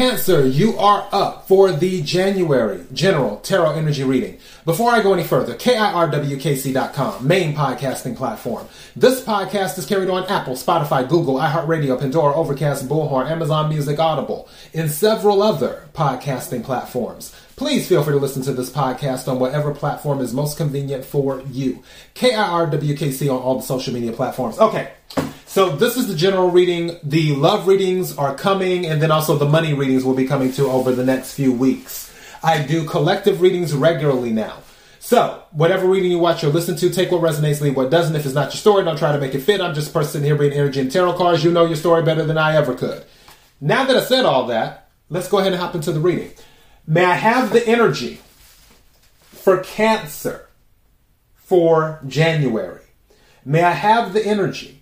Cancer, you are up for the January General Tarot Energy Reading. Before I go any further, KIRWKC.com, main podcasting platform. This podcast is carried on Apple, Spotify, Google, iHeartRadio, Pandora, Overcast, Bullhorn, Amazon Music, Audible, and several other podcasting platforms. Please feel free to listen to this podcast on whatever platform is most convenient for you. KIRWKC on all the social media platforms. Okay. So this is the general reading. The love readings are coming, and then also the money readings will be coming too over the next few weeks. I do collective readings regularly now. So, whatever reading you watch or listen to, take what resonates, leave what doesn't. If it's not your story, don't try to make it fit. I'm just a person here reading energy and tarot cards. You know your story better than I ever could. Now that I said all that, let's go ahead and hop into the reading. May I have the energy for Cancer for January? May I have the energy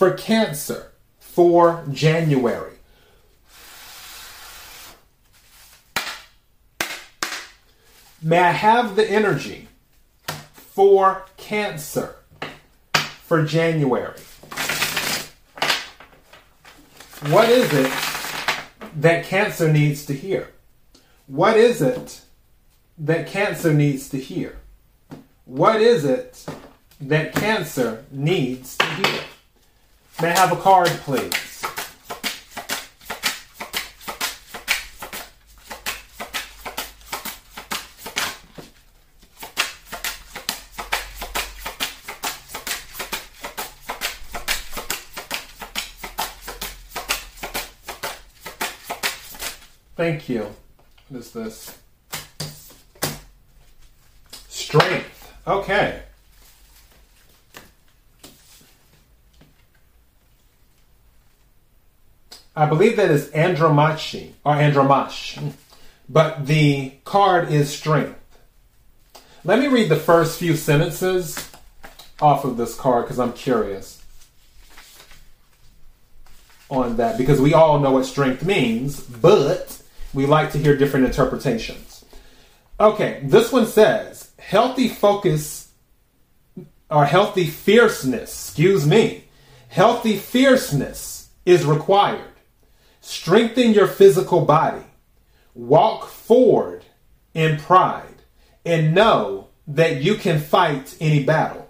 for Cancer for January. May I have the energy for Cancer for January? What is it that Cancer needs to hear? What is it that Cancer needs to hear? What is it that Cancer needs to hear? May I have a card, please? Thank you. What is this? Strength. Okay. I believe that is Andromache or Andromache, but the card is strength. Let me read the first few sentences off of this card because I'm curious on that because we all know what strength means, but we like to hear different interpretations. Okay, this one says healthy focus or healthy fierceness, excuse me, healthy fierceness is required Strengthen your physical body. Walk forward in pride and know that you can fight any battle.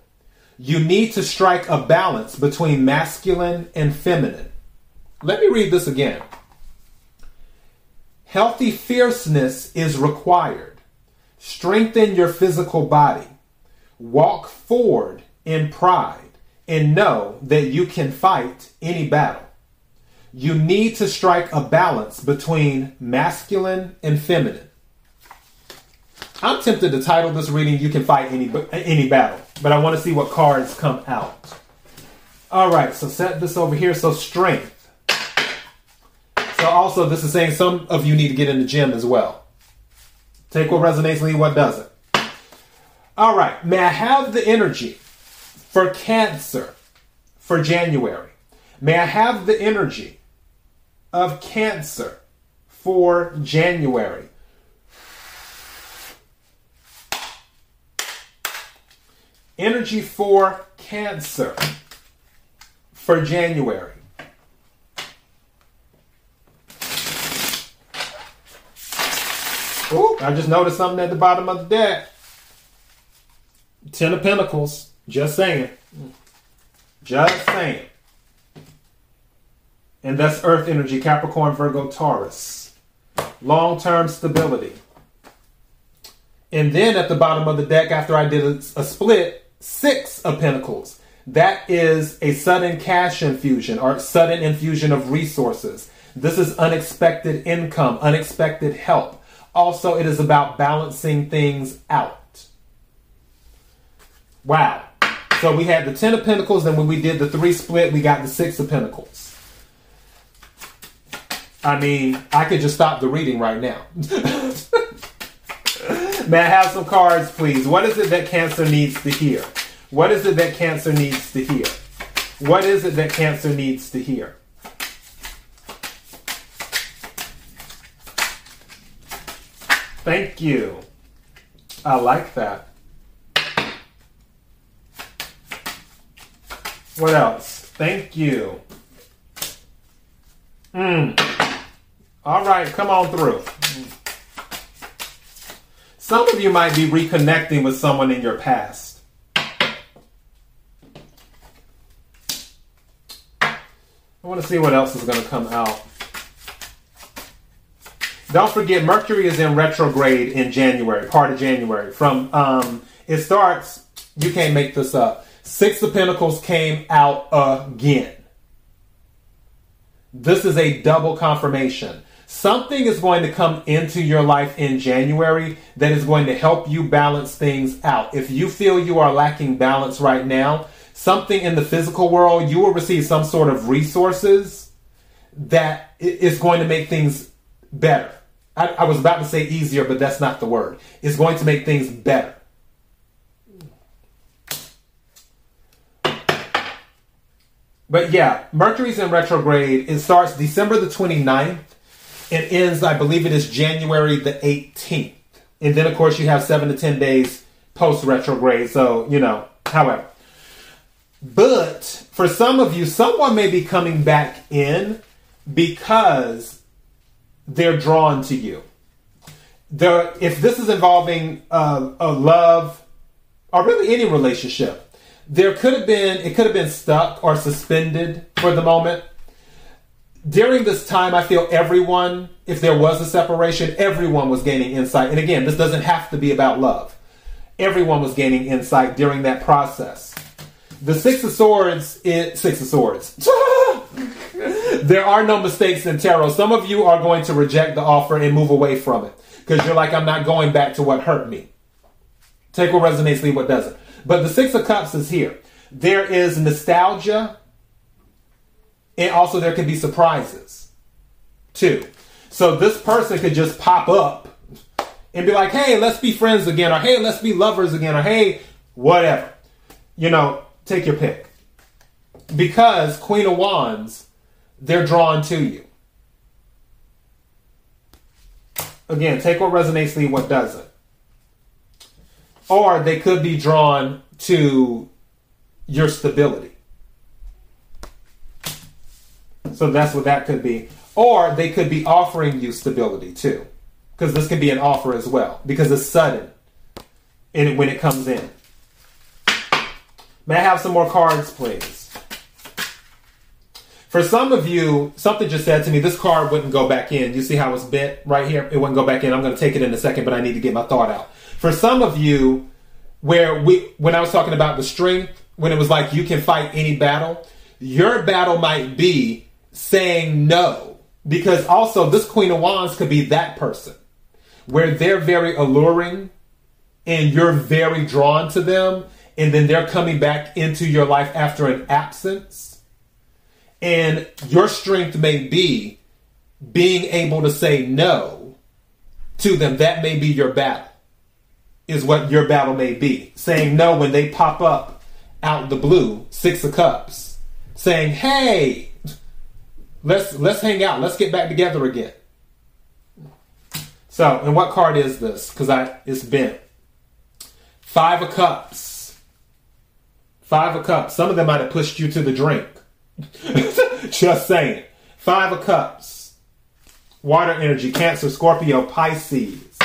You need to strike a balance between masculine and feminine. Let me read this again. Healthy fierceness is required. Strengthen your physical body. Walk forward in pride and know that you can fight any battle you need to strike a balance between masculine and feminine. I'm tempted to title this reading "You Can Fight Any Any Battle," but I want to see what cards come out. All right, so set this over here. So strength. So also, this is saying some of you need to get in the gym as well. Take what resonates, leave what doesn't. All right, may I have the energy for Cancer for January? May I have the energy of Cancer for January. Energy for Cancer for January. Oh, I just noticed something at the bottom of the deck. Ten of Pentacles. Just saying. Just saying. And that's Earth energy, Capricorn, Virgo, Taurus. Long term stability. And then at the bottom of the deck, after I did a, a split, Six of Pentacles. That is a sudden cash infusion or sudden infusion of resources. This is unexpected income, unexpected help. Also, it is about balancing things out. Wow. So we had the Ten of Pentacles, and when we did the three split, we got the Six of Pentacles. I mean, I could just stop the reading right now. May I have some cards, please? What is it that Cancer needs to hear? What is it that Cancer needs to hear? What is it that Cancer needs to hear? Thank you. I like that. What else? Thank you. Hmm. All right, come on through. Some of you might be reconnecting with someone in your past. I want to see what else is going to come out. Don't forget, Mercury is in retrograde in January, part of January. From um, it starts, you can't make this up. Six of Pentacles came out again. This is a double confirmation. Something is going to come into your life in January that is going to help you balance things out. If you feel you are lacking balance right now, something in the physical world, you will receive some sort of resources that is going to make things better. I, I was about to say easier, but that's not the word. It's going to make things better. But yeah, Mercury's in retrograde. It starts December the 29th. It ends, I believe it is January the 18th. And then, of course, you have seven to 10 days post retrograde. So, you know, however. But for some of you, someone may be coming back in because they're drawn to you. There, if this is involving uh, a love or really any relationship, there could have been it could have been stuck or suspended for the moment. During this time, I feel everyone, if there was a separation, everyone was gaining insight. And again, this doesn't have to be about love. Everyone was gaining insight during that process. The Six of Swords is Six of Swords. there are no mistakes in tarot. Some of you are going to reject the offer and move away from it because you're like, I'm not going back to what hurt me. Take what resonates, leave what doesn't. But the Six of Cups is here. There is nostalgia, and also there could be surprises too. So this person could just pop up and be like, hey, let's be friends again, or hey, let's be lovers again, or hey, whatever. You know, take your pick. Because Queen of Wands they're drawn to you. Again, take what resonates, leave what doesn't. Or they could be drawn to your stability. So that's what that could be. Or they could be offering you stability too. Because this could be an offer as well. Because it's sudden in when it comes in. May I have some more cards, please? For some of you, something just said to me, this card wouldn't go back in. You see how it's bent right here? It wouldn't go back in. I'm going to take it in a second, but I need to get my thought out. For some of you, where we, when I was talking about the strength, when it was like you can fight any battle, your battle might be saying no. Because also, this Queen of Wands could be that person where they're very alluring and you're very drawn to them, and then they're coming back into your life after an absence and your strength may be being able to say no to them. That may be your battle, is what your battle may be. Saying no when they pop up out the blue, Six of Cups, saying, hey, let's let's hang out, let's get back together again. So, and what card is this? Because I it's bent. Five of Cups. Five of Cups. Some of them might have pushed you to the drink. Just saying. Five of Cups. Water energy, Cancer, Scorpio, Pisces.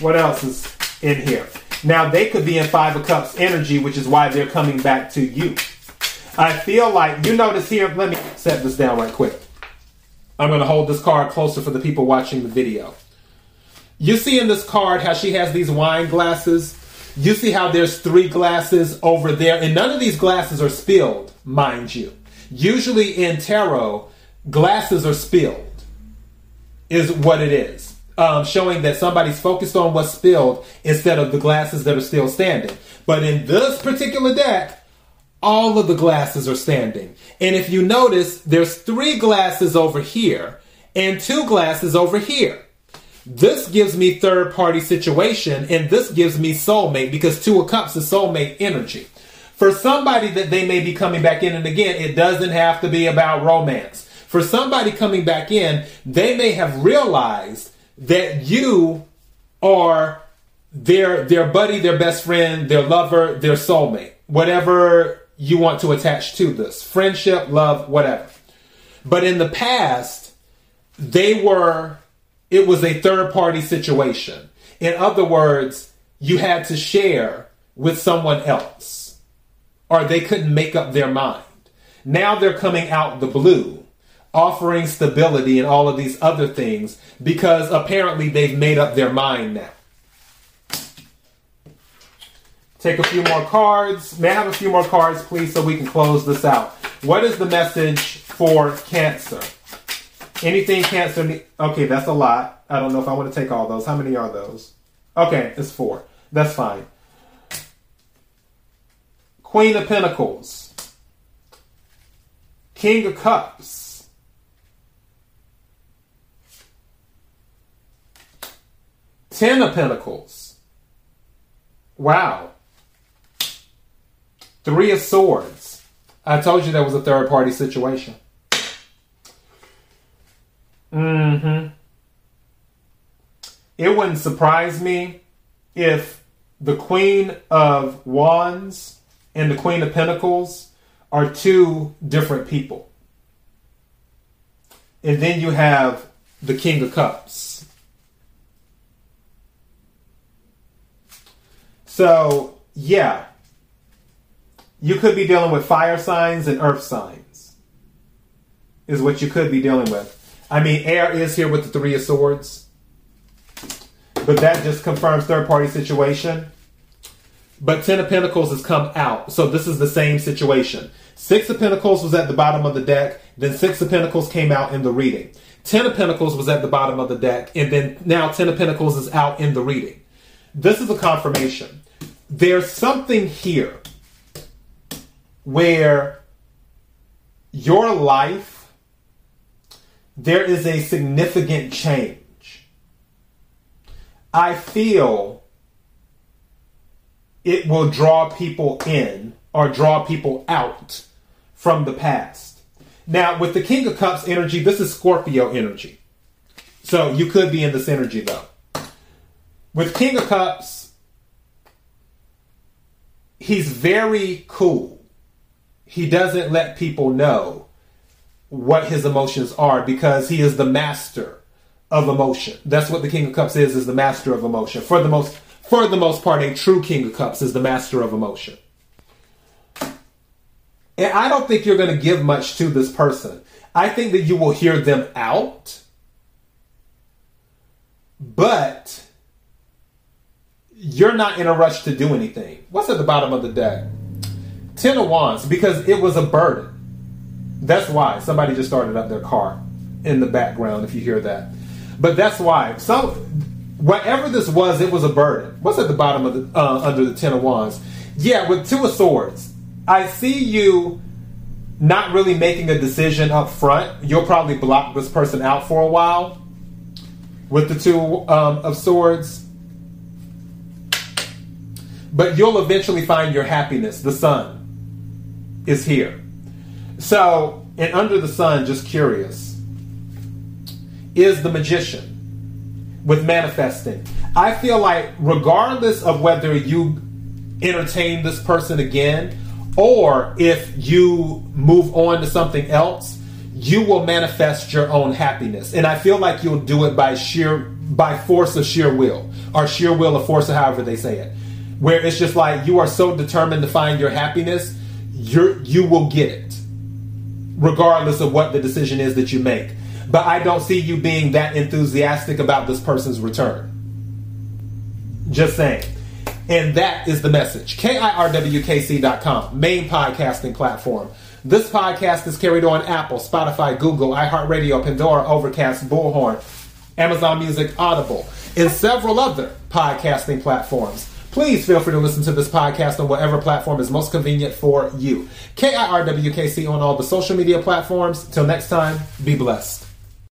What else is in here? Now, they could be in Five of Cups energy, which is why they're coming back to you. I feel like, you notice here, let me set this down right quick. I'm going to hold this card closer for the people watching the video. You see in this card how she has these wine glasses you see how there's three glasses over there, and none of these glasses are spilled, mind you. Usually in tarot, glasses are spilled, is what it is. Um, showing that somebody's focused on what's spilled instead of the glasses that are still standing. But in this particular deck, all of the glasses are standing. And if you notice, there's three glasses over here and two glasses over here. This gives me third party situation, and this gives me soulmate because Two of Cups is soulmate energy. For somebody that they may be coming back in, and again, it doesn't have to be about romance. For somebody coming back in, they may have realized that you are their their buddy, their best friend, their lover, their soulmate, whatever you want to attach to this friendship, love, whatever. But in the past, they were, it was a third party situation. In other words, you had to share with someone else, or they couldn't make up their mind. Now they're coming out the blue, offering stability and all of these other things because apparently they've made up their mind now. Take a few more cards. May I have a few more cards, please, so we can close this out? What is the message for Cancer? Anything Cancer? okay, that's a lot. I don't know if I want to take all those. How many are those? Okay, it's four. That's fine. Queen of Pentacles. King of Cups. Ten of Pentacles. Wow. Three of Swords. I told you that was a third party situation. Mm hmm. It wouldn't surprise me if the Queen of Wands and the Queen of Pentacles are two different people. And then you have the King of Cups. So, yeah, you could be dealing with fire signs and earth signs, is what you could be dealing with. I mean, air is here with the Three of Swords, but that just confirms third party situation. But Ten of Pentacles has come out, so this is the same situation. Six of Pentacles was at the bottom of the deck, then Six of Pentacles came out in the reading. Ten of Pentacles was at the bottom of the deck, and then now Ten of Pentacles is out in the reading. This is a confirmation. There's something here where your life, there is a significant change. I feel it will draw people in or draw people out from the past. Now, with the King of Cups energy, this is Scorpio energy. So you could be in this energy though. With King of Cups, he's very cool he doesn't let people know what his emotions are because he is the master of emotion. That's what the King of Cups is, is the master of emotion. For the most for the most part, a true King of Cups is the master of emotion. And I don't think you're going to give much to this person. I think that you will hear them out, but you're not in a rush to do anything. What's at the bottom of the deck? Ten of Wands because it was a burden. That's why somebody just started up their car in the background. If you hear that, but that's why. So whatever this was, it was a burden. What's at the bottom of the uh, under the Ten of Wands? Yeah, with Two of Swords, I see you not really making a decision up front. You'll probably block this person out for a while with the Two um, of Swords but you'll eventually find your happiness. The sun is here. So, and under the sun, just curious, is the magician with manifesting. I feel like, regardless of whether you entertain this person again or if you move on to something else, you will manifest your own happiness. And I feel like you'll do it by sheer by force of sheer will or sheer will of force or however they say it. Where it's just like you are so determined to find your happiness you you will get it, regardless of what the decision is that you make. But I don't see you being that enthusiastic about this person's return. Just saying. And that is the message. KIRWKC.com, main podcasting platform. This podcast is carried on Apple, Spotify, Google, iHeartRadio, Pandora, Overcast, Bullhorn, Amazon Music, Audible, and several other podcasting platforms. Please feel free to listen to this podcast on whatever platform is most convenient for you. KIRWKC on all the social media platforms. Till next time, be blessed.